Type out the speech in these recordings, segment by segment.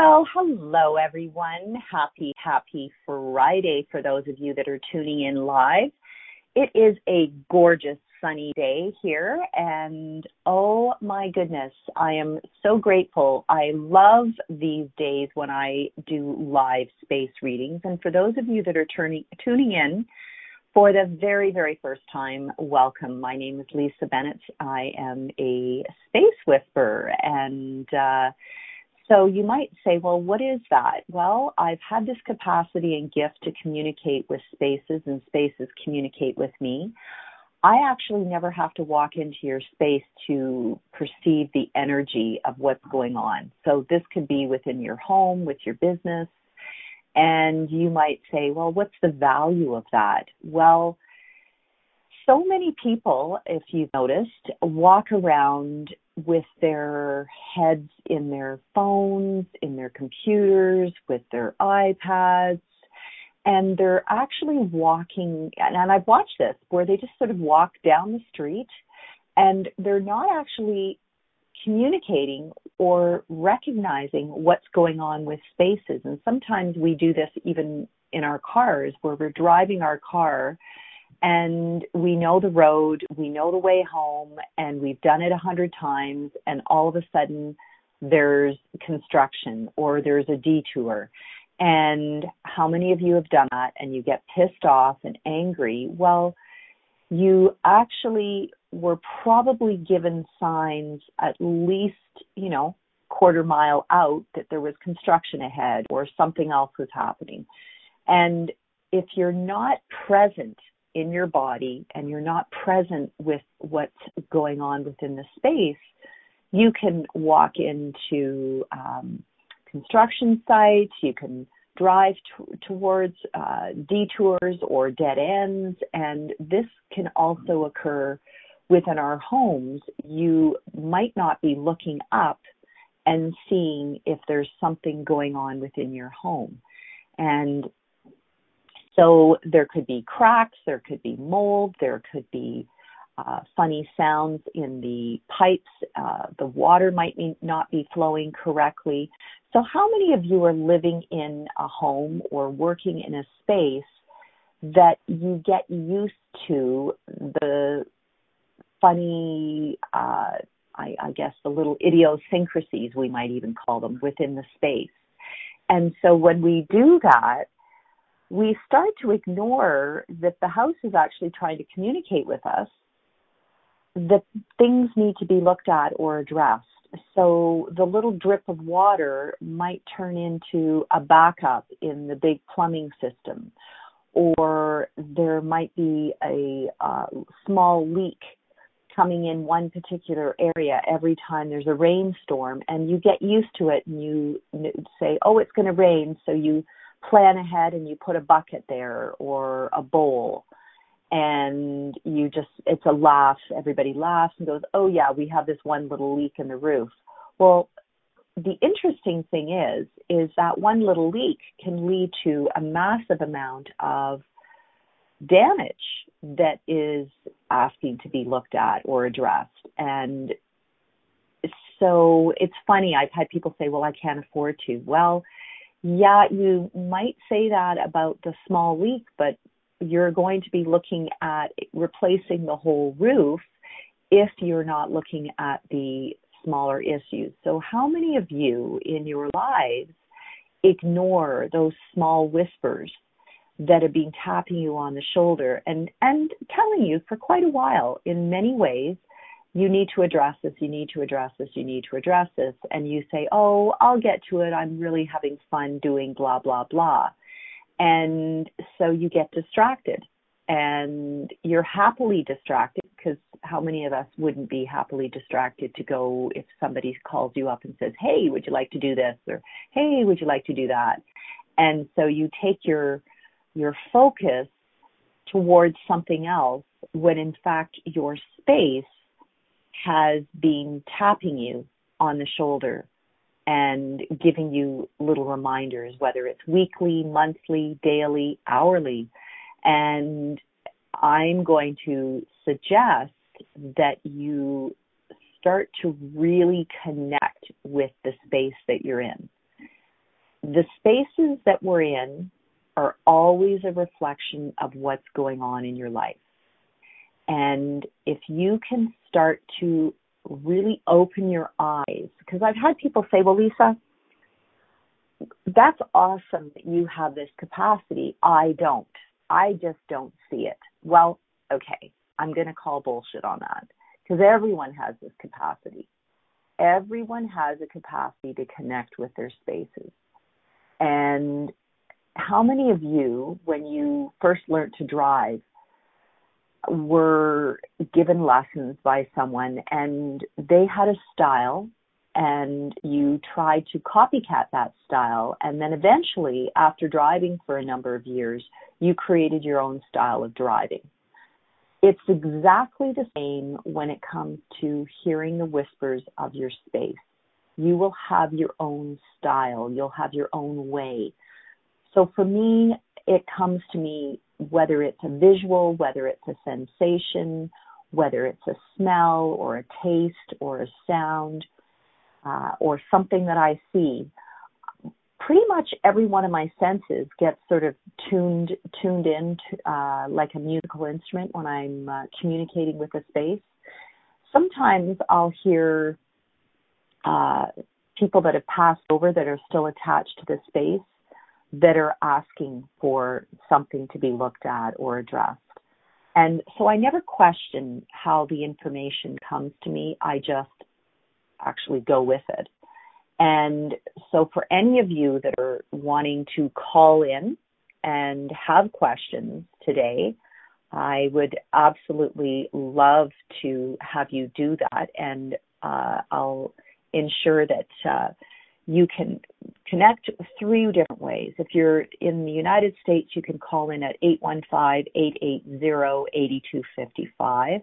Well, hello everyone. Happy, happy Friday for those of you that are tuning in live. It is a gorgeous sunny day here and oh my goodness, I am so grateful. I love these days when I do live space readings and for those of you that are turning tuning in for the very, very first time, welcome. My name is Lisa Bennett. I am a space whisperer and uh so you might say, well, what is that? Well, I've had this capacity and gift to communicate with spaces and spaces communicate with me. I actually never have to walk into your space to perceive the energy of what's going on. So this could be within your home, with your business. And you might say, well, what's the value of that? Well, so many people, if you've noticed, walk around with their heads in their phones, in their computers, with their iPads, and they're actually walking, and I've watched this, where they just sort of walk down the street and they're not actually communicating or recognizing what's going on with spaces. And sometimes we do this even in our cars, where we're driving our car and we know the road, we know the way home, and we've done it a hundred times, and all of a sudden there's construction or there's a detour. And how many of you have done that and you get pissed off and angry? Well, you actually were probably given signs at least, you know, quarter mile out that there was construction ahead or something else was happening. And if you're not present in your body and you're not present with what's going on within the space, you can walk into um, construction sites, you can drive t- towards uh, detours or dead ends, and this can also occur within our homes. You might not be looking up and seeing if there's something going on within your home. And so there could be cracks, there could be mold, there could be uh, funny sounds in the pipes. Uh, the water might be, not be flowing correctly. So, how many of you are living in a home or working in a space that you get used to the funny, uh, I, I guess, the little idiosyncrasies, we might even call them, within the space? And so, when we do that, we start to ignore that the house is actually trying to communicate with us that things need to be looked at or addressed. So the little drip of water might turn into a backup in the big plumbing system, or there might be a uh, small leak coming in one particular area every time there's a rainstorm, and you get used to it and you say, "Oh, it's going to rain," so you plan ahead and you put a bucket there or a bowl and you just it's a laugh. Everybody laughs and goes oh yeah we have this one little leak in the roof. Well the interesting thing is is that one little leak can lead to a massive amount of damage that is asking to be looked at or addressed. And so it's funny i've had people say well i can't afford to. Well yeah, you might say that about the small leak, but you're going to be looking at replacing the whole roof if you're not looking at the smaller issues. So, how many of you in your lives ignore those small whispers that have been tapping you on the shoulder and, and telling you for quite a while in many ways you need to address this, you need to address this, you need to address this, and you say, oh, I'll get to it, I'm really having fun doing blah, blah, blah. And so you get distracted and you're happily distracted because how many of us wouldn't be happily distracted to go if somebody calls you up and says, "Hey, would you like to do this?" or "Hey, would you like to do that?" And so you take your your focus towards something else when in fact your space has been tapping you on the shoulder and giving you little reminders, whether it's weekly, monthly, daily, hourly. And I'm going to suggest that you start to really connect with the space that you're in. The spaces that we're in are always a reflection of what's going on in your life. And if you can start to really open your eyes, because I've had people say, well, Lisa, that's awesome that you have this capacity. I don't. I just don't see it. Well, okay, I'm going to call bullshit on that because everyone has this capacity. Everyone has a capacity to connect with their spaces. And how many of you, when you first learned to drive, were given lessons by someone and they had a style and you tried to copycat that style and then eventually after driving for a number of years you created your own style of driving. It's exactly the same when it comes to hearing the whispers of your space. You will have your own style. You'll have your own way. So for me it comes to me whether it's a visual whether it's a sensation whether it's a smell or a taste or a sound uh, or something that I see, pretty much every one of my senses gets sort of tuned tuned in to, uh, like a musical instrument when I'm uh, communicating with a space. Sometimes I'll hear uh, people that have passed over that are still attached to the space that are asking for something to be looked at or addressed. And so I never question how the information comes to me. I just actually go with it. And so for any of you that are wanting to call in and have questions today, I would absolutely love to have you do that. And uh, I'll ensure that uh, you can connect three different ways. If you're in the United States, you can call in at 815 880 8255.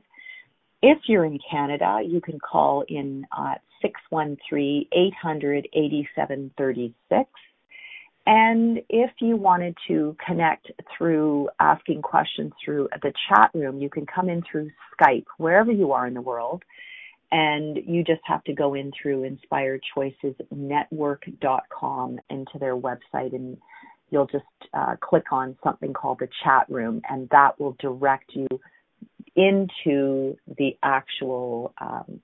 If you're in Canada, you can call in at 613 800 8736. And if you wanted to connect through asking questions through the chat room, you can come in through Skype, wherever you are in the world. And you just have to go in through inspiredchoicesnetwork.com into their website and you'll just uh, click on something called the chat room and that will direct you into the actual um,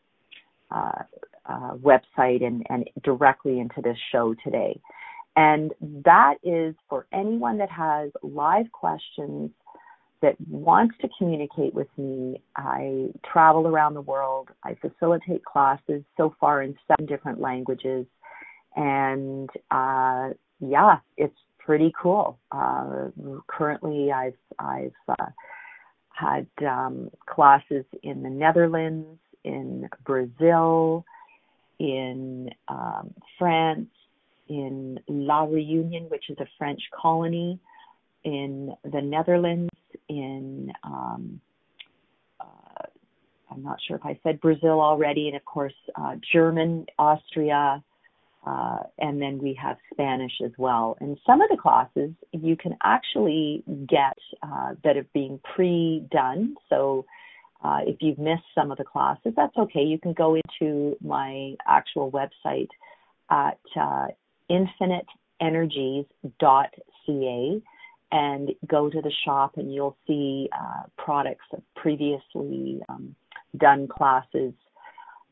uh, uh, website and, and directly into this show today. And that is for anyone that has live questions that wants to communicate with me. I travel around the world. I facilitate classes so far in seven different languages. And uh, yeah, it's pretty cool. Uh, currently, I've I've uh, had um, classes in the Netherlands, in Brazil, in um, France, in La Réunion, which is a French colony, in the Netherlands, in um, uh, I'm not sure if I said Brazil already, and of course uh, German, Austria, uh, and then we have Spanish as well. And some of the classes you can actually get uh, that are being pre-done. So uh, if you've missed some of the classes, that's okay. You can go into my actual website at uh, infiniteenergies.ca and go to the shop and you'll see uh, products of previously um, done classes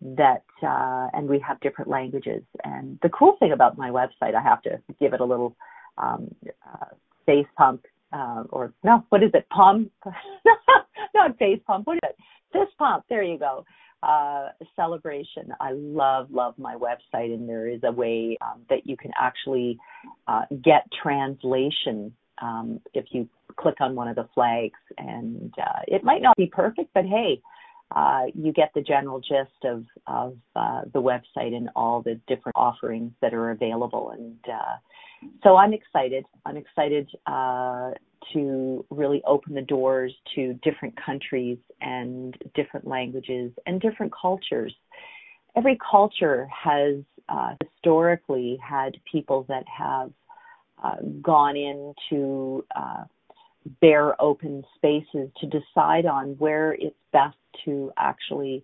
that uh, and we have different languages. And the cool thing about my website i have to give it a little um, uh, face pump uh, or no what is it? Pump? Not face pump. What is it? Fist pump. There you go. Uh, celebration. I love love my website and there is a way um, that you can actually uh, get translation um, if you click on one of the flags and uh, it might not be perfect but hey uh, you get the general gist of of uh, the website and all the different offerings that are available. And uh, so I'm excited. I'm excited uh, to really open the doors to different countries and different languages and different cultures. Every culture has uh, historically had people that have uh, gone into uh, bare open spaces to decide on where it's best to actually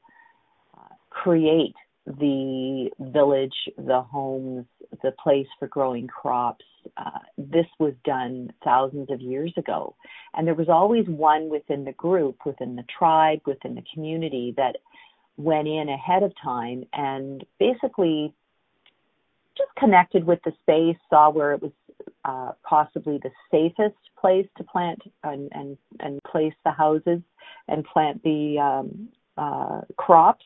uh, create the village, the homes, the place for growing crops. Uh, this was done thousands of years ago. And there was always one within the group, within the tribe, within the community that went in ahead of time and basically just connected with the space, saw where it was uh, possibly the safest place to plant and, and, and place the houses and plant the um, uh, crops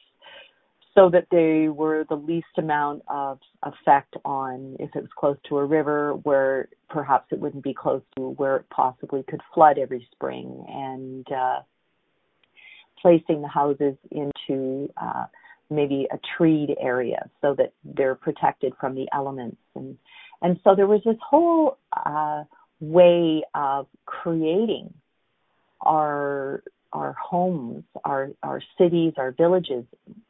so that they were the least amount of effect on if it was close to a river where perhaps it wouldn't be close to where it possibly could flood every spring. And uh, placing the houses into uh, maybe a treed area so that they're protected from the elements and and so there was this whole uh, way of creating our our homes, our our cities, our villages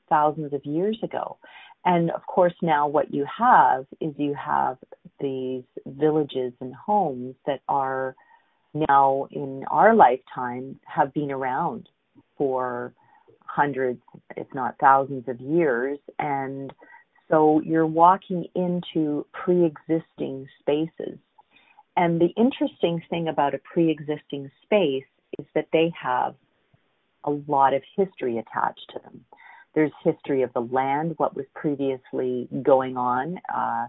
thousands of years ago. And of course now what you have is you have these villages and homes that are now in our lifetime have been around for hundreds, if not thousands of years. And so you're walking into pre existing spaces. And the interesting thing about a pre existing space is that they have a lot of history attached to them. There's history of the land, what was previously going on uh,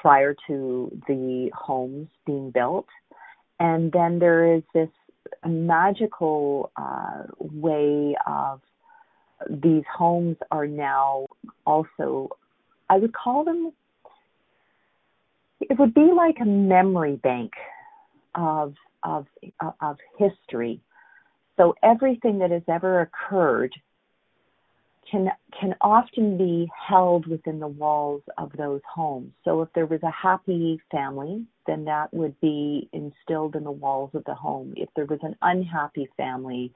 prior to the homes being built. And then there is this magical uh, way of these homes are now also, I would call them, it would be like a memory bank of of uh, of history. So everything that has ever occurred can can often be held within the walls of those homes. So if there was a happy family, then that would be instilled in the walls of the home. If there was an unhappy family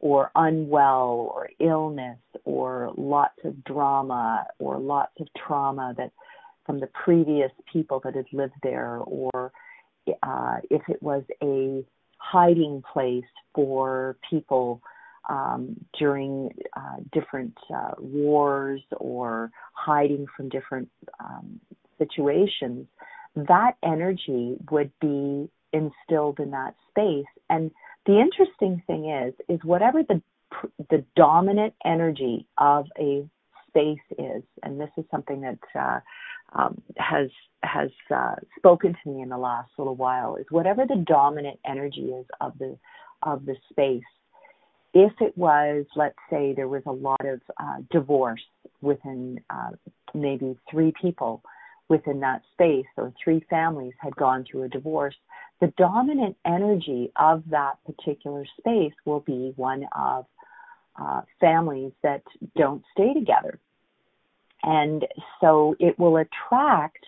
or unwell or illness or lots of drama or lots of trauma that from the previous people that had lived there or uh, if it was a hiding place for people um, during uh, different uh, wars or hiding from different um, situations, that energy would be instilled in that space. And the interesting thing is, is whatever the the dominant energy of a space is, and this is something that uh, um, has has uh, spoken to me in the last little while, is whatever the dominant energy is of the of the space if it was, let's say, there was a lot of uh, divorce within uh, maybe three people within that space, or three families had gone through a divorce, the dominant energy of that particular space will be one of uh, families that don't stay together. And so it will attract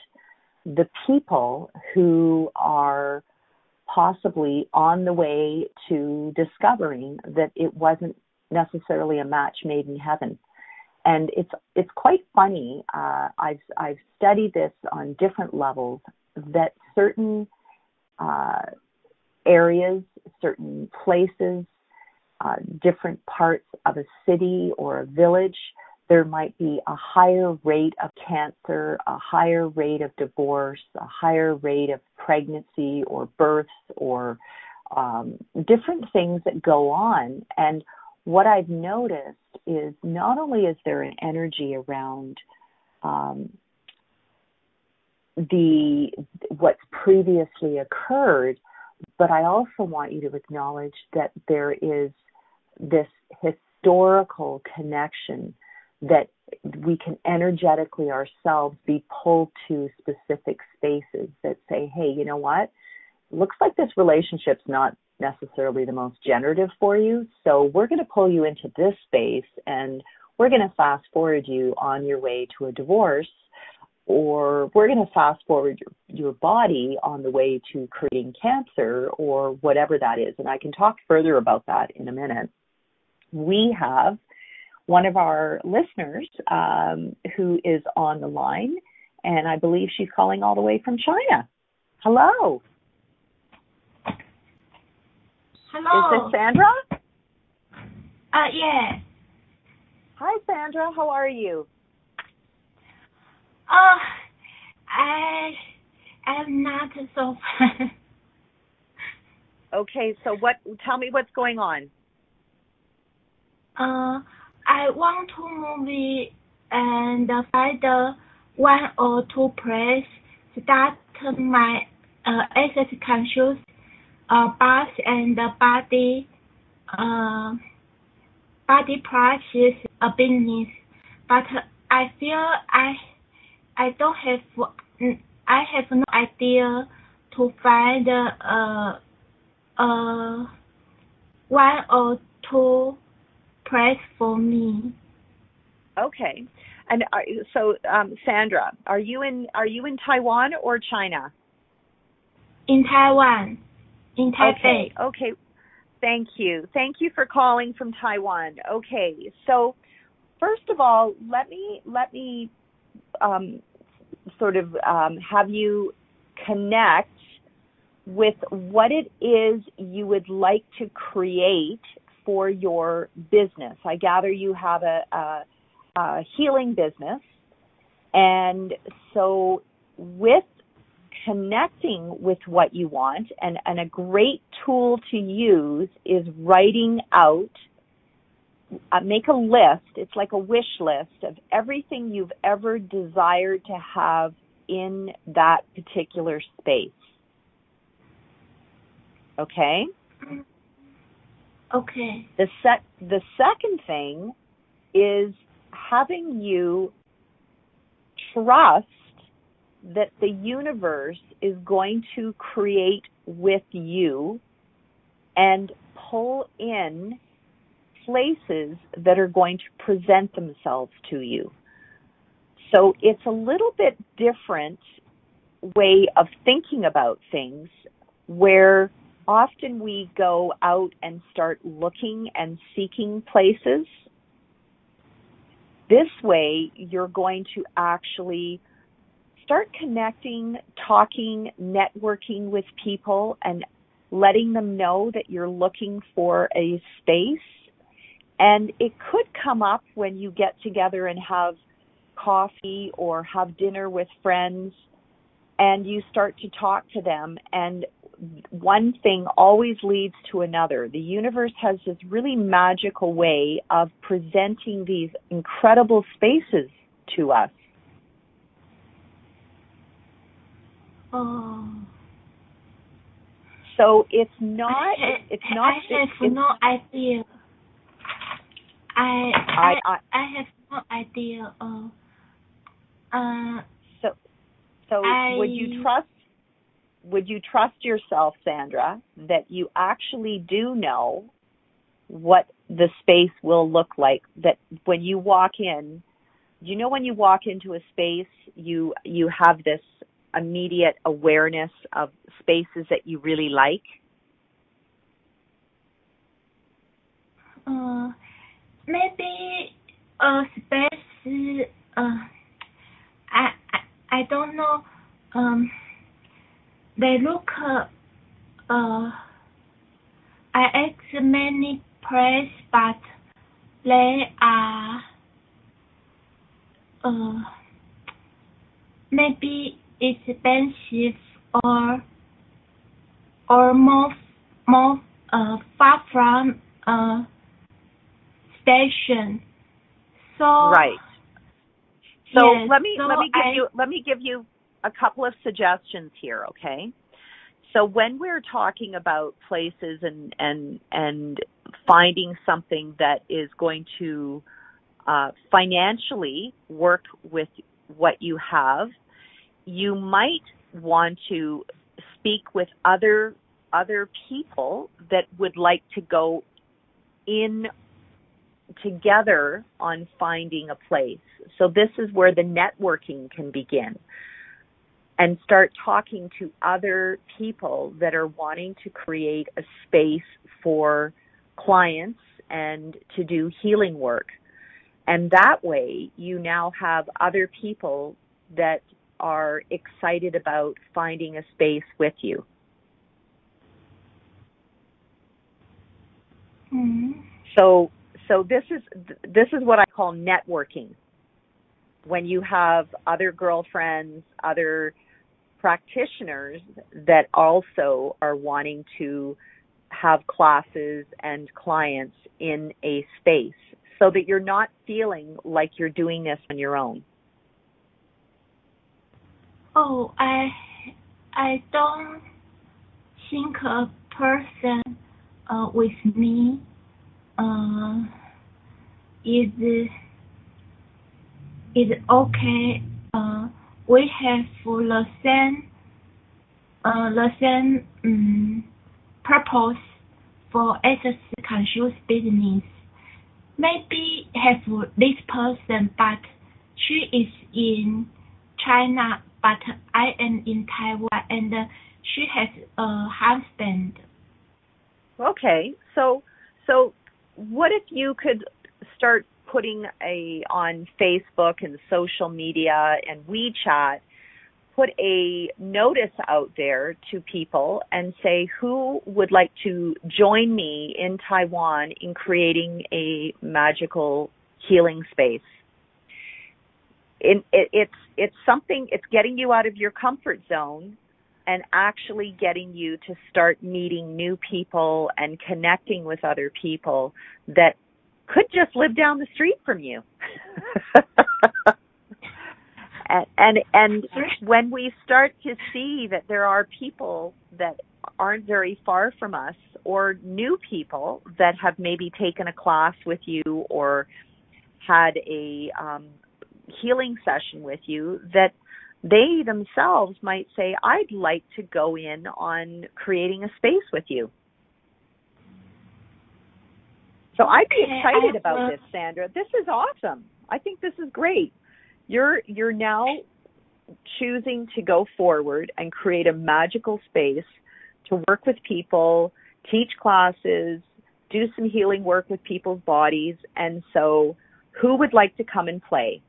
the people who are possibly on the way to discovering that it wasn't necessarily a match made in heaven. And it's it's quite funny. Uh, I've I've studied this on different levels. That certain uh, areas, certain places, uh, different parts of a city or a village there might be a higher rate of cancer, a higher rate of divorce, a higher rate of pregnancy or births or um, different things that go on. And what I've noticed is not only is there an energy around um, the what's previously occurred, but I also want you to acknowledge that there is this historical connection that we can energetically ourselves be pulled to specific spaces that say, hey, you know what? Looks like this relationship's not necessarily the most generative for you. So we're going to pull you into this space and we're going to fast forward you on your way to a divorce or we're going to fast forward your, your body on the way to creating cancer or whatever that is. And I can talk further about that in a minute. We have one of our listeners um, who is on the line, and I believe she's calling all the way from China. Hello. Hello. Is this Sandra? Uh, yeah. Hi, Sandra. How are you? Uh, I am not so okay, so what? Tell me what's going on. Uh, I want to move and find one or two place start my uh, access conscious uh, bath and body uh, body process a business, but I feel I I don't have I have no idea to find uh uh one or two place for me. Okay. And are, so, um, Sandra, are you in are you in Taiwan or China? In Taiwan, in Taipei. Okay. Okay. Thank you. Thank you for calling from Taiwan. Okay. So, first of all, let me let me um, sort of um, have you connect with what it is you would like to create for your business. I gather you have a, a, a healing business, and so with connecting with what you want, and, and a great tool to use is writing out uh, make a list. It's like a wish list of everything you've ever desired to have in that particular space. Okay? Okay. The set the second thing is having you trust that the universe is going to create with you and pull in places that are going to present themselves to you. So it's a little bit different way of thinking about things where often we go out and start looking and seeking places. This way, you're going to actually start connecting, talking, networking with people, and letting them know that you're looking for a space and it could come up when you get together and have coffee or have dinner with friends and you start to talk to them and one thing always leads to another. The universe has this really magical way of presenting these incredible spaces to us. Oh. So it's not. It's not. I have it's, no idea I I, I, I have no idea. Uh, uh, so so I, would you trust would you trust yourself, Sandra, that you actually do know what the space will look like? That when you walk in, do you know when you walk into a space, you you have this immediate awareness of spaces that you really like. Uh, maybe a space uh I I, I don't know um they look uh, uh I ask many place but they are uh maybe expensive or or more more uh far from uh station. So right. So yes, let me so let me give I, you let me give you a couple of suggestions here, okay? So when we're talking about places and and and finding something that is going to uh, financially work with what you have, you might want to speak with other other people that would like to go in together on finding a place. So this is where the networking can begin and start talking to other people that are wanting to create a space for clients and to do healing work. And that way you now have other people that are excited about finding a space with you. Mm-hmm. So so this is this is what I call networking. When you have other girlfriends, other practitioners that also are wanting to have classes and clients in a space so that you're not feeling like you're doing this on your own. Oh, I I don't think a person uh, with me uh, is okay. Uh, we have the same uh, the same um, purpose for conscious business. Maybe have this person, but she is in China, but I am in Taiwan, and she has a husband. Okay, so so what if you could start putting a on Facebook and social media and WeChat put a notice out there to people and say who would like to join me in Taiwan in creating a magical healing space. It, it, it's it's something it's getting you out of your comfort zone and actually getting you to start meeting new people and connecting with other people that could just live down the street from you. and, and and when we start to see that there are people that aren't very far from us or new people that have maybe taken a class with you or had a um, healing session with you that they themselves might say I'd like to go in on creating a space with you so I'd be excited about this, Sandra. This is awesome. I think this is great. You're you're now choosing to go forward and create a magical space to work with people, teach classes, do some healing work with people's bodies, and so who would like to come and play?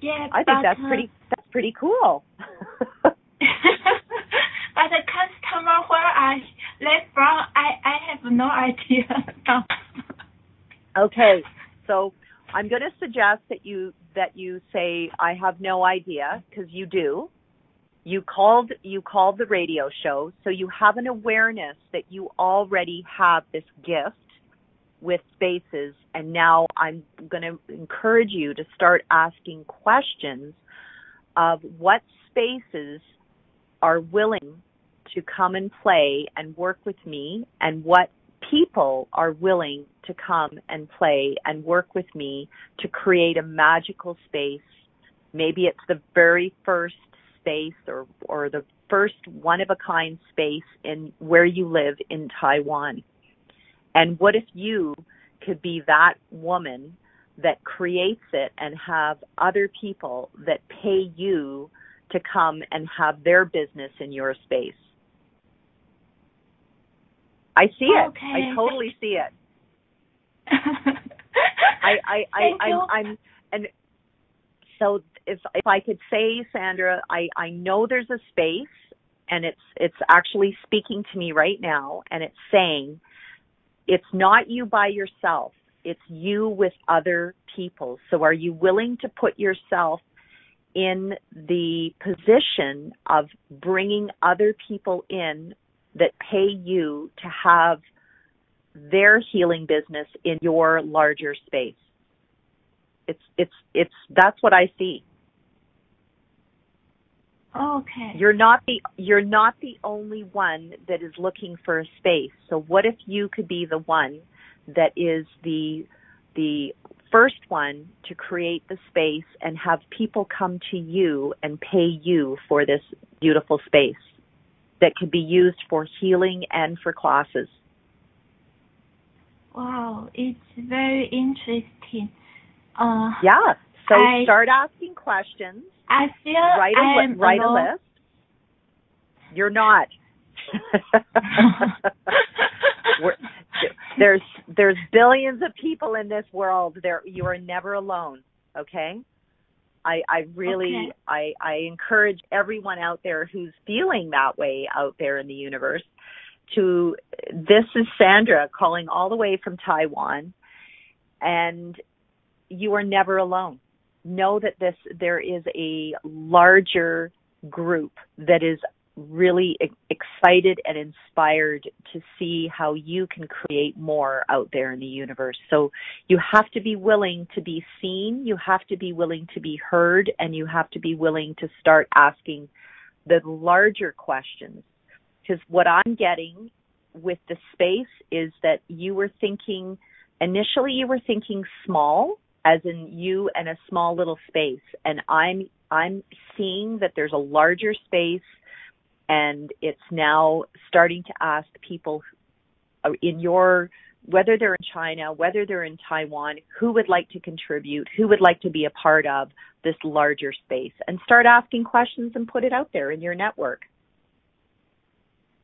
Yeah, I think that's uh, pretty that's pretty cool. but the customer where I left from, I I have no idea. Okay, so I'm going to suggest that you that you say I have no idea because you do. You called you called the radio show, so you have an awareness that you already have this gift with spaces and now I'm going to encourage you to start asking questions of what spaces are willing to come and play and work with me and what people are willing to come and play and work with me to create a magical space. Maybe it's the very first space or, or the first one of a kind space in where you live in Taiwan. And what if you could be that woman that creates it and have other people that pay you to come and have their business in your space? I see it. Okay. I totally see it. I I I I'm. I'm and so if if I could say Sandra, I I know there's a space and it's it's actually speaking to me right now and it's saying it's not you by yourself. It's you with other people. So are you willing to put yourself in the position of bringing other people in that pay you to have their healing business in your larger space. It's it's it's that's what I see. Okay. You're not the you're not the only one that is looking for a space. So what if you could be the one that is the the first one to create the space and have people come to you and pay you for this beautiful space? That could be used for healing and for classes. Wow, it's very interesting. Uh, Yeah. So I- start asking questions. I feel Write a, I li- write a list. You're not. There's there's billions of people in this world. There you are never alone. Okay. I I really Okay. I I encourage everyone out there who's feeling that way out there in the universe to this is Sandra calling all the way from Taiwan and you are never alone. Know that this there is a larger group that is really excited and inspired to see how you can create more out there in the universe. So you have to be willing to be seen, you have to be willing to be heard, and you have to be willing to start asking the larger questions. Because what I'm getting with the space is that you were thinking, initially you were thinking small, as in you and a small little space. And I'm, I'm seeing that there's a larger space and it's now starting to ask people in your whether they're in China, whether they're in Taiwan, who would like to contribute, who would like to be a part of this larger space and start asking questions and put it out there in your network.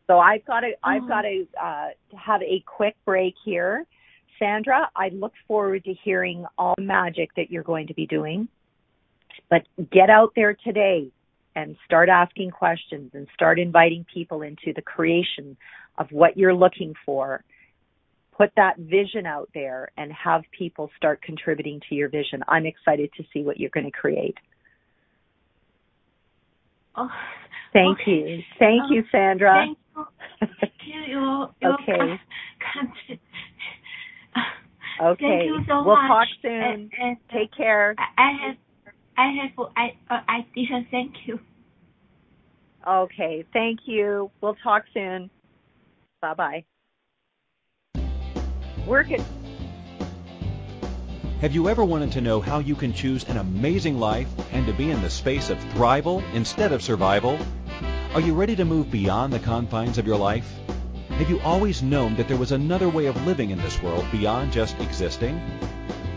So I've got to I've got to uh, have a quick break here. Sandra, I look forward to hearing all the magic that you're going to be doing. But get out there today and start asking questions and start inviting people into the creation of what you're looking for. Put that vision out there and have people start contributing to your vision. I'm excited to see what you're going to create. Oh, Thank okay. you. Thank Um, you, Sandra. Thank you. You. Your Okay. Okay. Thank you so we'll much. talk soon. And, and Take care. I, I have, I have, I, uh, I didn't thank you. Okay. Thank you. We'll talk soon. Bye bye. Work it. Have you ever wanted to know how you can choose an amazing life and to be in the space of thrival instead of survival? Are you ready to move beyond the confines of your life? Have you always known that there was another way of living in this world beyond just existing?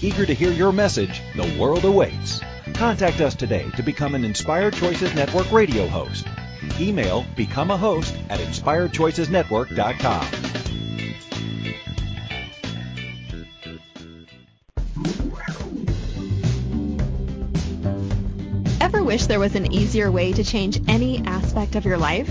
Eager to hear your message, the world awaits. Contact us today to become an Inspired Choices Network radio host. Email become a host at inspiredchoicesnetwork.com. Ever wish there was an easier way to change any aspect of your life?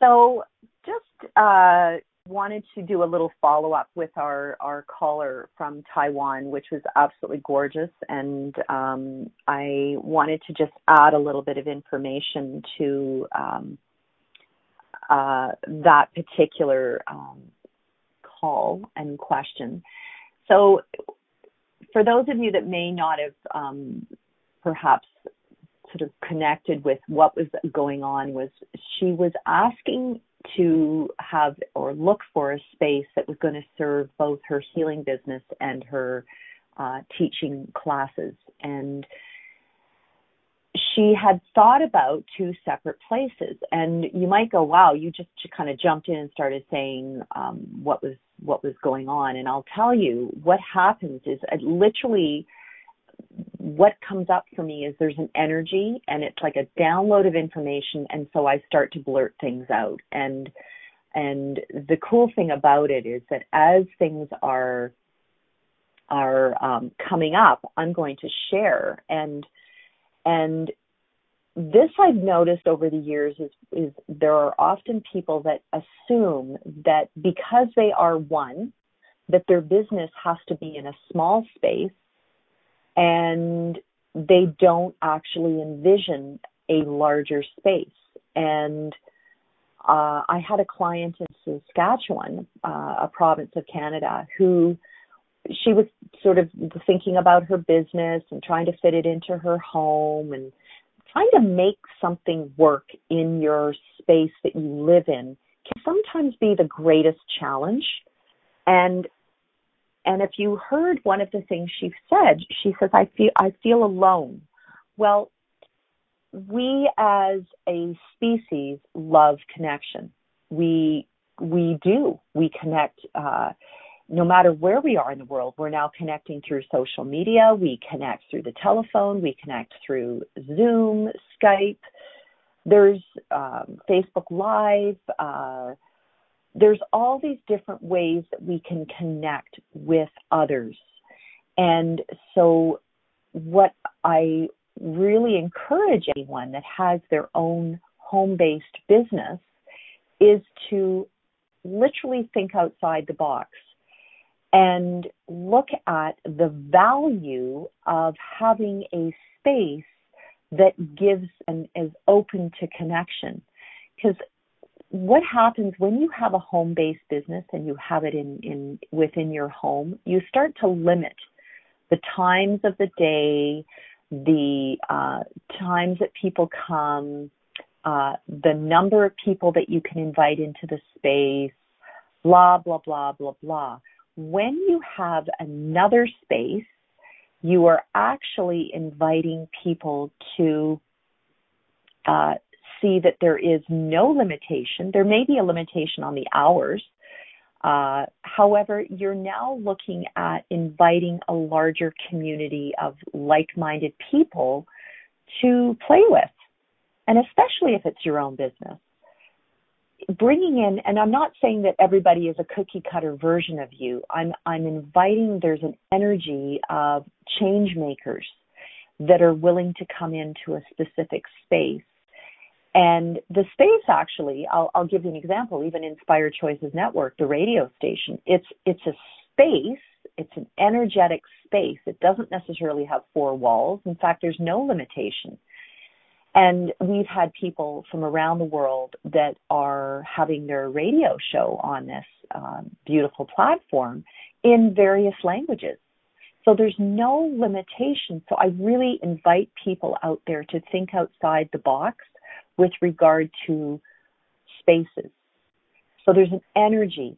So, just uh, wanted to do a little follow up with our our caller from Taiwan, which was absolutely gorgeous, and um, I wanted to just add a little bit of information to um, uh, that particular um, call and question. So, for those of you that may not have um, perhaps sort of connected with what was going on was she was asking to have or look for a space that was going to serve both her healing business and her uh, teaching classes. And she had thought about two separate places. And you might go wow you just kind of jumped in and started saying um, what was what was going on. And i'll tell you what happens is uh, literally what comes up for me is there's an energy and it's like a download of information and so I start to blurt things out. And and the cool thing about it is that as things are are um, coming up I'm going to share. And and this I've noticed over the years is is there are often people that assume that because they are one that their business has to be in a small space and they don't actually envision a larger space. And uh, I had a client in Saskatchewan, uh, a province of Canada, who she was sort of thinking about her business and trying to fit it into her home and trying to make something work in your space that you live in can sometimes be the greatest challenge. And and if you heard one of the things she said, she says, I feel, I feel alone. Well, we as a species love connection. We, we do. We connect, uh, no matter where we are in the world. We're now connecting through social media. We connect through the telephone. We connect through Zoom, Skype. There's um, Facebook Live. Uh, there's all these different ways that we can connect with others. And so, what I really encourage anyone that has their own home based business is to literally think outside the box and look at the value of having a space that gives and is open to connection. Because what happens when you have a home-based business and you have it in, in within your home, you start to limit the times of the day, the uh, times that people come, uh, the number of people that you can invite into the space, blah, blah, blah, blah, blah. When you have another space, you are actually inviting people to uh, see that there is no limitation. There may be a limitation on the hours. Uh, however, you're now looking at inviting a larger community of like minded people to play with, and especially if it's your own business. Bringing in, and I'm not saying that everybody is a cookie cutter version of you. I'm I'm inviting. There's an energy of change makers that are willing to come into a specific space and the space actually, I'll, I'll give you an example, even Inspired Choices Network, the radio station, it's, it's a space, it's an energetic space. It doesn't necessarily have four walls. In fact, there's no limitation. And we've had people from around the world that are having their radio show on this um, beautiful platform in various languages. So there's no limitation. So I really invite people out there to think outside the box with regard to spaces. So there's an energy.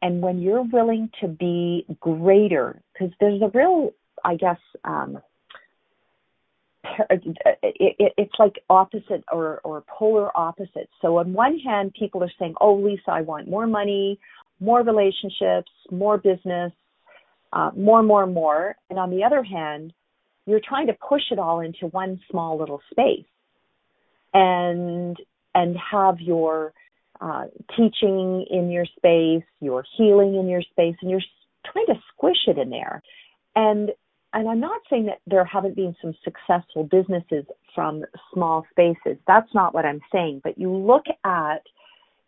And when you're willing to be greater, because there's a real, I guess, um, it's like opposite or, or polar opposites. So on one hand, people are saying, "Oh, Lisa, I want more money, more relationships, more business, uh, more, more, more," and on the other hand, you're trying to push it all into one small little space and and have your uh, teaching in your space, you're healing in your space, and you're trying to squish it in there. And and I'm not saying that there haven't been some successful businesses from small spaces. That's not what I'm saying. But you look at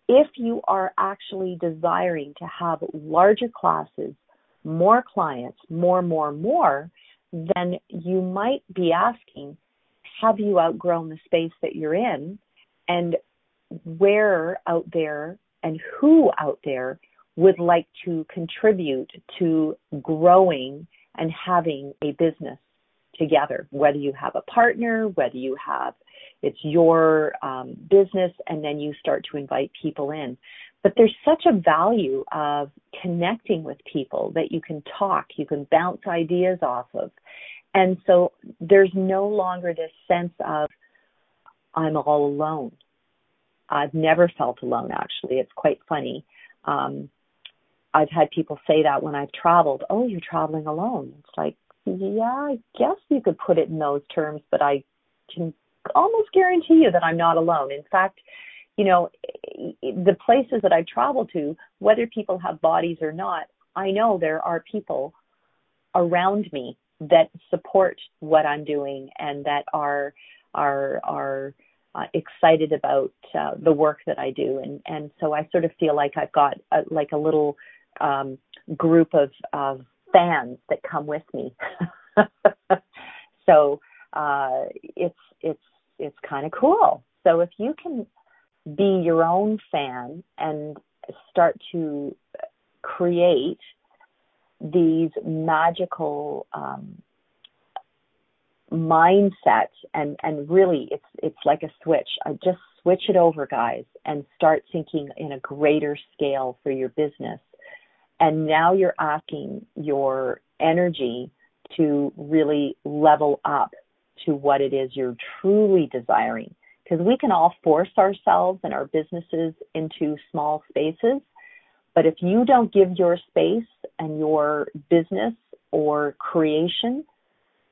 if you are actually desiring to have larger classes, more clients, more, more, more, then you might be asking, have you outgrown the space that you're in? And where out there and who out there would like to contribute to growing and having a business together, whether you have a partner, whether you have it's your um, business, and then you start to invite people in. But there's such a value of connecting with people that you can talk, you can bounce ideas off of. And so there's no longer this sense of, I'm all alone. I've never felt alone, actually. It's quite funny. Um, I've had people say that when I've traveled. Oh, you're traveling alone. It's like, yeah, I guess you could put it in those terms, but I can almost guarantee you that I'm not alone. In fact, you know, the places that I travel to, whether people have bodies or not, I know there are people around me that support what I'm doing and that are are are uh, excited about uh, the work that I do, and and so I sort of feel like I've got a, like a little um, group of, of fans that come with me. so uh, it's it's it's kind of cool. So if you can be your own fan and start to create these magical um, mindset and and really it's it's like a switch i just switch it over guys and start thinking in a greater scale for your business and now you're asking your energy to really level up to what it is you're truly desiring. Because we can all force ourselves and our businesses into small spaces. But if you don't give your space and your business or creation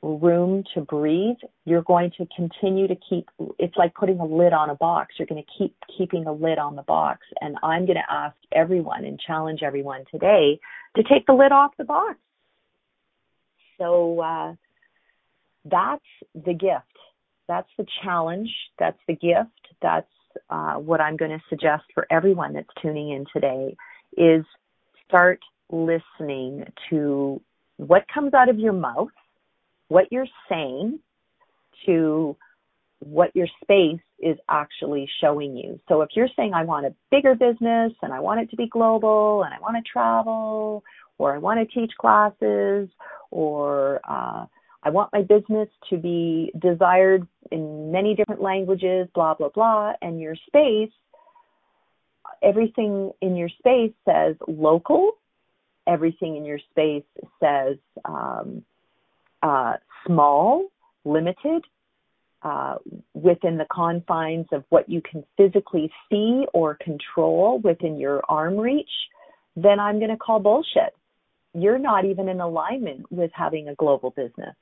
room to breathe, you're going to continue to keep, it's like putting a lid on a box. You're going to keep keeping a lid on the box. And I'm going to ask everyone and challenge everyone today to take the lid off the box. So, uh, that's the gift. That's the challenge. That's the gift. That's uh, what I'm going to suggest for everyone that's tuning in today is start listening to what comes out of your mouth what you're saying to what your space is actually showing you. So if you're saying, I want a bigger business and I want it to be global and I want to travel or I want to teach classes or uh, I want my business to be desired in many different languages, blah, blah, blah, and your space, everything in your space says local, everything in your space says um, uh, small, limited, uh, within the confines of what you can physically see or control within your arm reach, then I'm going to call bullshit. You're not even in alignment with having a global business.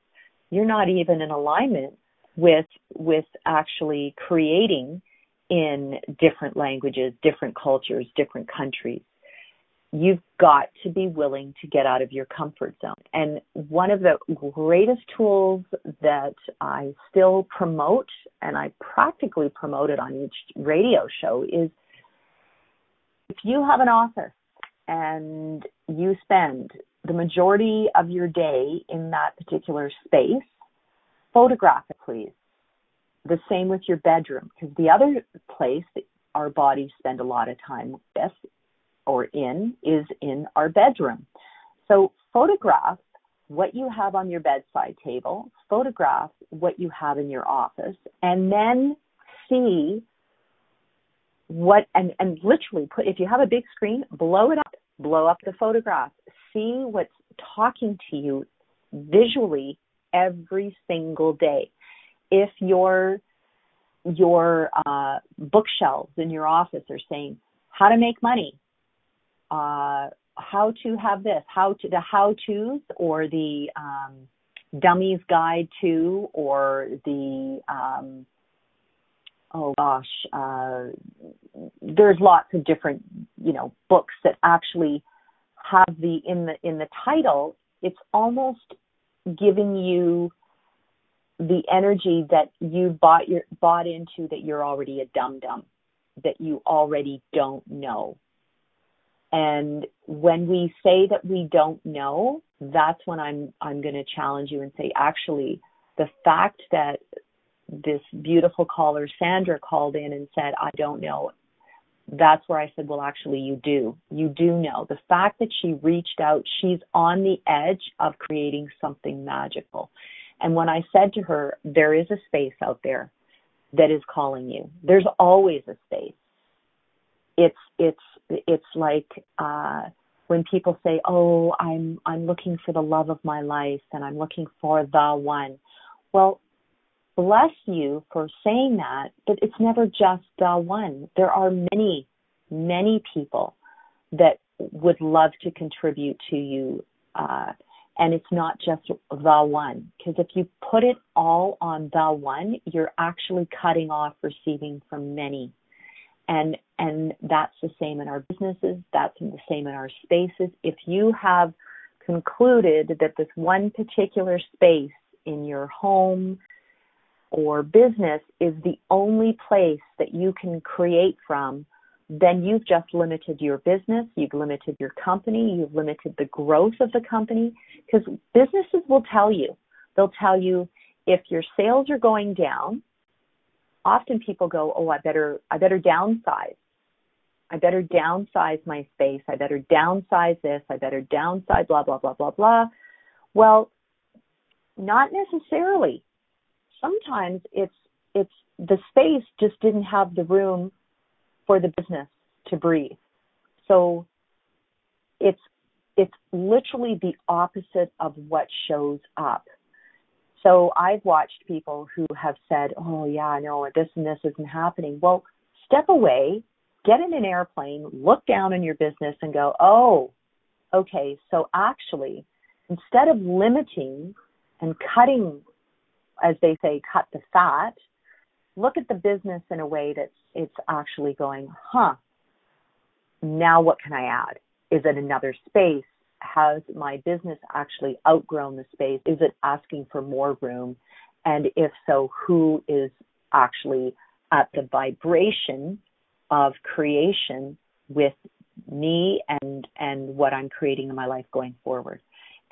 You're not even in alignment with with actually creating in different languages, different cultures, different countries you've got to be willing to get out of your comfort zone. And one of the greatest tools that I still promote, and I practically promote it on each radio show, is if you have an office and you spend the majority of your day in that particular space, photograph it, please. The same with your bedroom, because the other place that our bodies spend a lot of time with or in is in our bedroom. So photograph what you have on your bedside table, photograph what you have in your office, and then see what and, and literally put if you have a big screen, blow it up, blow up the photograph, see what's talking to you visually every single day. If your your uh, bookshelves in your office are saying how to make money, uh, how to have this, how to the how tos or the um, dummies guide to or the um, oh gosh, uh, there's lots of different, you know, books that actually have the in the in the title. It's almost giving you the energy that you bought your bought into that you're already a dum dum, that you already don't know. And when we say that we don't know, that's when I'm I'm going to challenge you and say actually the fact that this beautiful caller Sandra called in and said I don't know that's where I said well actually you do. You do know. The fact that she reached out she's on the edge of creating something magical and when I said to her there is a space out there that is calling you there's always a space it's it's it's like uh when people say, "Oh, I'm I'm looking for the love of my life and I'm looking for the one." Well, bless you for saying that, but it's never just the one. There are many, many people that would love to contribute to you, uh, and it's not just the one. Because if you put it all on the one, you're actually cutting off receiving from many and and that's the same in our businesses that's the same in our spaces if you have concluded that this one particular space in your home or business is the only place that you can create from then you've just limited your business, you've limited your company, you've limited the growth of the company because businesses will tell you. They'll tell you if your sales are going down, often people go, "Oh, I better I better downsize. I better downsize my space. I better downsize this. I better downsize blah blah blah blah blah." Well, not necessarily. Sometimes it's it's the space just didn't have the room for the business to breathe. So it's it's literally the opposite of what shows up. So I've watched people who have said, "Oh yeah, no, this and this isn't happening." Well, step away, get in an airplane, look down on your business and go, "Oh, okay, so actually, instead of limiting and cutting as they say, cut the fat, look at the business in a way that it's actually going, "Huh, now what can I add? Is it another space? has my business actually outgrown the space? Is it asking for more room? And if so, who is actually at the vibration of creation with me and and what I'm creating in my life going forward?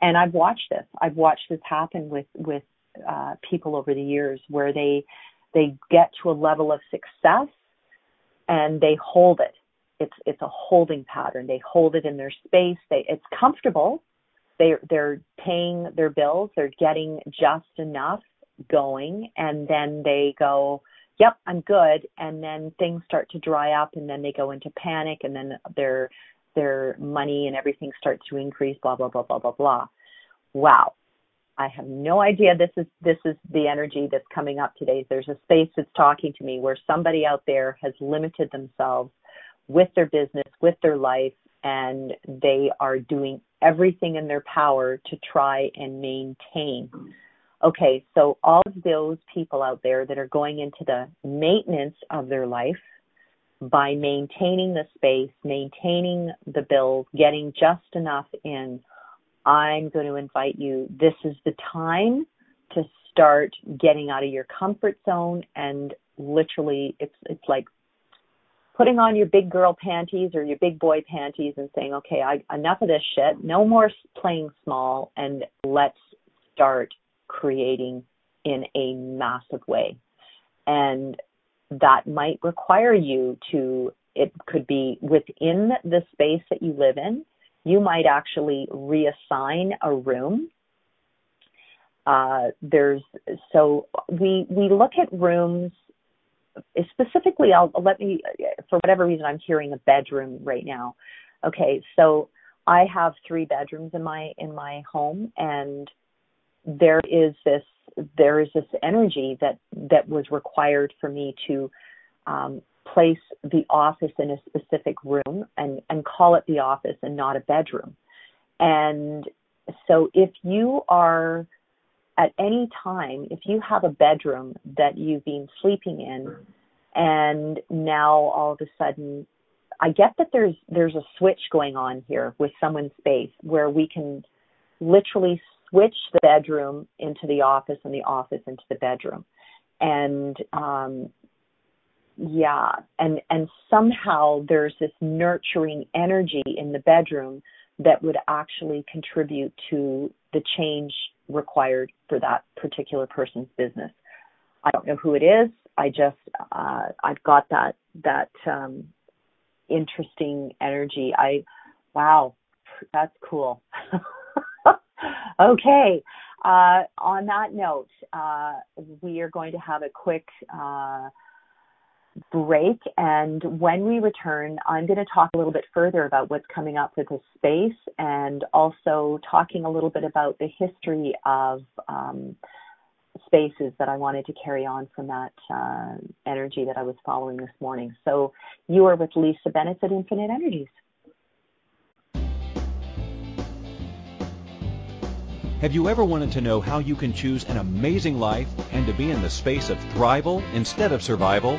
And I've watched this. I've watched this happen with with uh, people over the years where they they get to a level of success and they hold it it's it's a holding pattern. They hold it in their space. They it's comfortable. They they're paying their bills. They're getting just enough going, and then they go, "Yep, I'm good." And then things start to dry up, and then they go into panic, and then their their money and everything starts to increase. Blah blah blah blah blah blah. Wow. I have no idea this is this is the energy that's coming up today. There's a space that's talking to me where somebody out there has limited themselves with their business, with their life, and they are doing everything in their power to try and maintain. Okay, so all of those people out there that are going into the maintenance of their life by maintaining the space, maintaining the bills, getting just enough in, I'm going to invite you. This is the time to start getting out of your comfort zone and literally it's it's like putting on your big girl panties or your big boy panties and saying, okay, I, enough of this shit. No more playing small and let's start creating in a massive way. And that might require you to, it could be within the space that you live in. You might actually reassign a room. Uh, there's so we we look at rooms specifically, I'll let me, for whatever reason, I'm hearing a bedroom right now. Okay, so I have three bedrooms in my in my home, and there is this there is this energy that that was required for me to um, place the office in a specific room and and call it the office and not a bedroom. And so, if you are at any time, if you have a bedroom that you've been sleeping in and now all of a sudden I get that there's there's a switch going on here with someone's space where we can literally switch the bedroom into the office and the office into the bedroom. And um yeah, and and somehow there's this nurturing energy in the bedroom that would actually contribute to the change required for that particular person's business. I don't know who it is. I just uh, I've got that that um, interesting energy. I wow, that's cool. okay. Uh, on that note, uh, we are going to have a quick uh, break. And when we return, I'm going to talk a little bit further about what's coming up with this space and also talking a little bit about the history of um, spaces that I wanted to carry on from that uh, energy that I was following this morning. So you are with Lisa Bennett at Infinite Energies. Have you ever wanted to know how you can choose an amazing life and to be in the space of thrival instead of survival?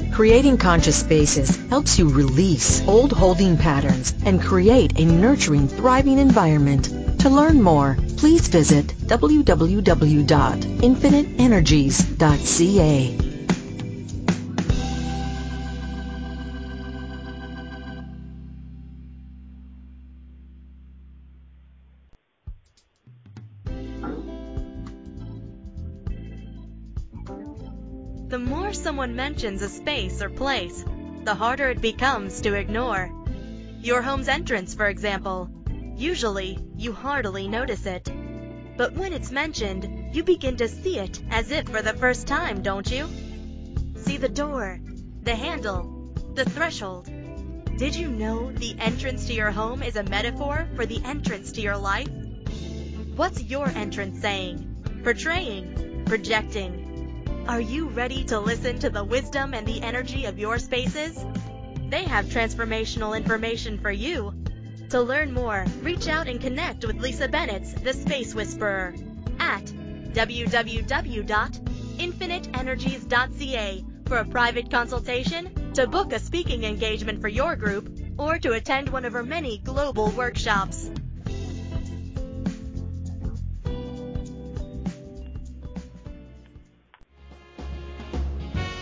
Creating Conscious Spaces helps you release old holding patterns and create a nurturing, thriving environment. To learn more, please visit www.infiniteenergies.ca. more someone mentions a space or place, the harder it becomes to ignore. Your home's entrance, for example. Usually, you hardly notice it. But when it's mentioned, you begin to see it as if for the first time, don't you? See the door, the handle, the threshold. Did you know the entrance to your home is a metaphor for the entrance to your life? What's your entrance saying? Portraying? Projecting? Are you ready to listen to the wisdom and the energy of your spaces? They have transformational information for you to learn more, reach out and connect with Lisa Bennett's The Space Whisperer at www.infiniteenergies.ca for a private consultation, to book a speaking engagement for your group, or to attend one of her many global workshops.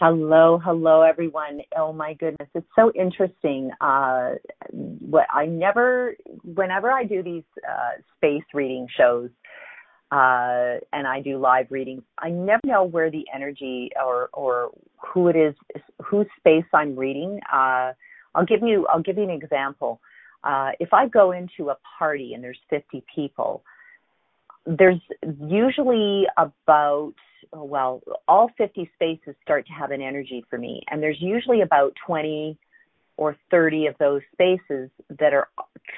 Hello, hello everyone. Oh my goodness, it's so interesting. Uh, what I never, whenever I do these uh, space reading shows, uh, and I do live readings, I never know where the energy or or who it is, whose space I'm reading. Uh, I'll give you, I'll give you an example. Uh, if I go into a party and there's 50 people, there's usually about Oh, well, all 50 spaces start to have an energy for me, and there's usually about 20 or 30 of those spaces that are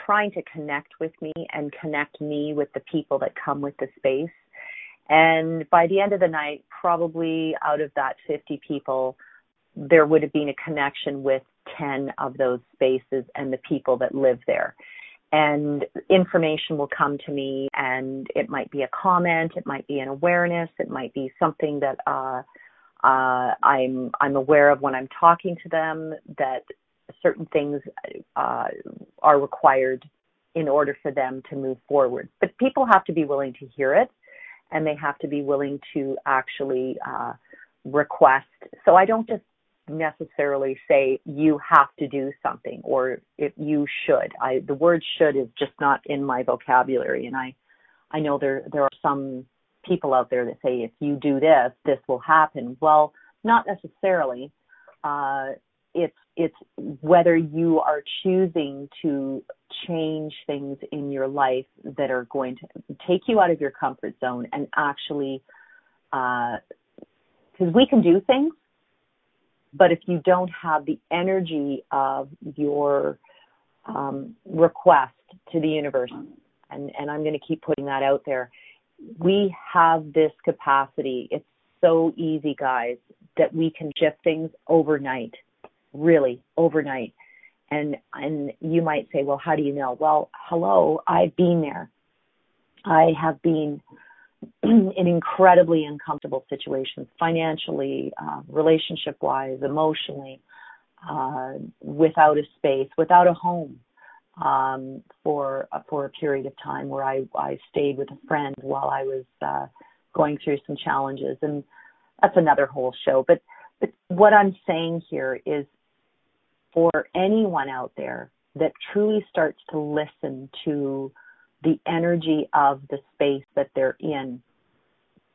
trying to connect with me and connect me with the people that come with the space. And by the end of the night, probably out of that 50 people, there would have been a connection with 10 of those spaces and the people that live there. And information will come to me, and it might be a comment, it might be an awareness, it might be something that uh, uh, I'm I'm aware of when I'm talking to them that certain things uh, are required in order for them to move forward. But people have to be willing to hear it, and they have to be willing to actually uh, request. So I don't just necessarily say you have to do something or if you should. I the word should is just not in my vocabulary and I I know there there are some people out there that say if you do this this will happen. Well, not necessarily. Uh it's it's whether you are choosing to change things in your life that are going to take you out of your comfort zone and actually because uh, we can do things but if you don't have the energy of your um, request to the universe, and, and I'm going to keep putting that out there, we have this capacity. It's so easy, guys, that we can shift things overnight, really overnight. And and you might say, well, how do you know? Well, hello, I've been there. I have been in incredibly uncomfortable situations, financially, uh, relationship wise, emotionally, uh, without a space, without a home, um, for uh, for a period of time where I I stayed with a friend while I was uh, going through some challenges, and that's another whole show. But but what I'm saying here is, for anyone out there that truly starts to listen to the energy of the space that they're in.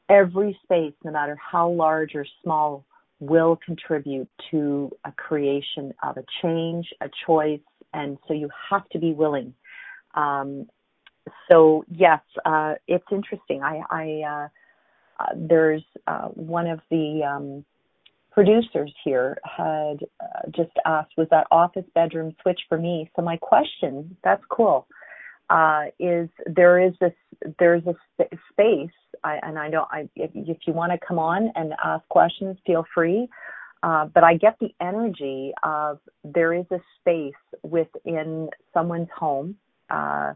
Every space, no matter how large or small, will contribute to a creation of a change, a choice, and so you have to be willing. Um, so yes, uh, it's interesting. I, I uh, uh, there's uh, one of the um, producers here had uh, just asked, "Was that office bedroom switch for me?" So my question, that's cool uh, is there is this there's a sp- space, I, and I know I, if, if you want to come on and ask questions, feel free. Uh, but I get the energy of there is a space within someone's home. Uh,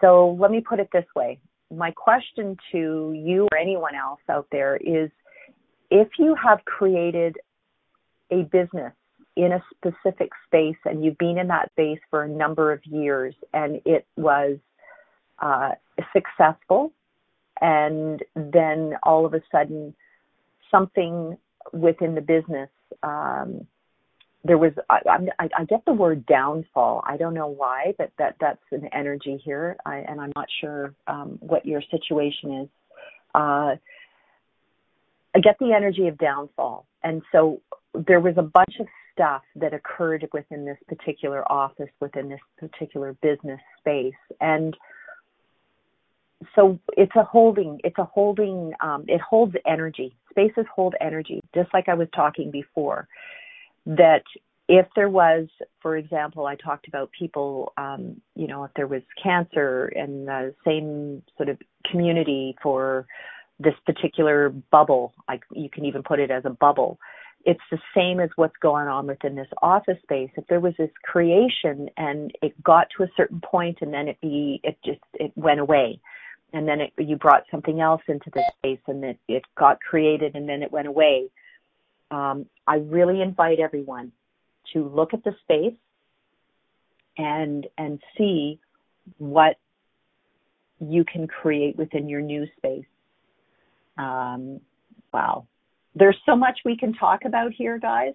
so let me put it this way. My question to you or anyone else out there is if you have created a business in a specific space and you've been in that space for a number of years and it was uh, successful and then all of a sudden something within the business um, there was I, I, I get the word downfall. I don't know why, but that that's an energy here, I, and I'm not sure um, what your situation is. Uh, I get the energy of downfall, and so there was a bunch of stuff that occurred within this particular office, within this particular business space. And so it's a holding, it's a holding, um, it holds energy. Spaces hold energy, just like I was talking before. That if there was, for example, I talked about people, um, you know, if there was cancer in the same sort of community for this particular bubble, like you can even put it as a bubble, it's the same as what's going on within this office space. If there was this creation and it got to a certain point and then it be it just it went away, and then it, you brought something else into the space and it it got created and then it went away. Um, I really invite everyone to look at the space and and see what you can create within your new space. Um, wow, there's so much we can talk about here, guys.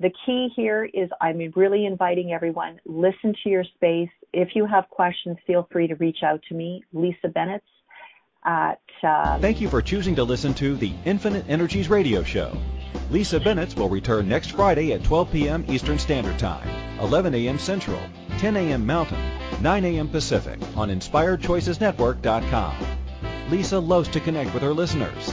The key here is I'm really inviting everyone, listen to your space. If you have questions, feel free to reach out to me, Lisa Bennett. At, um, Thank you for choosing to listen to the Infinite Energies radio show. Lisa Bennett will return next Friday at 12 p.m. Eastern Standard Time, 11 a.m. Central, 10 a.m. Mountain, 9 a.m. Pacific on InspiredChoicesNetwork.com. Lisa loves to connect with her listeners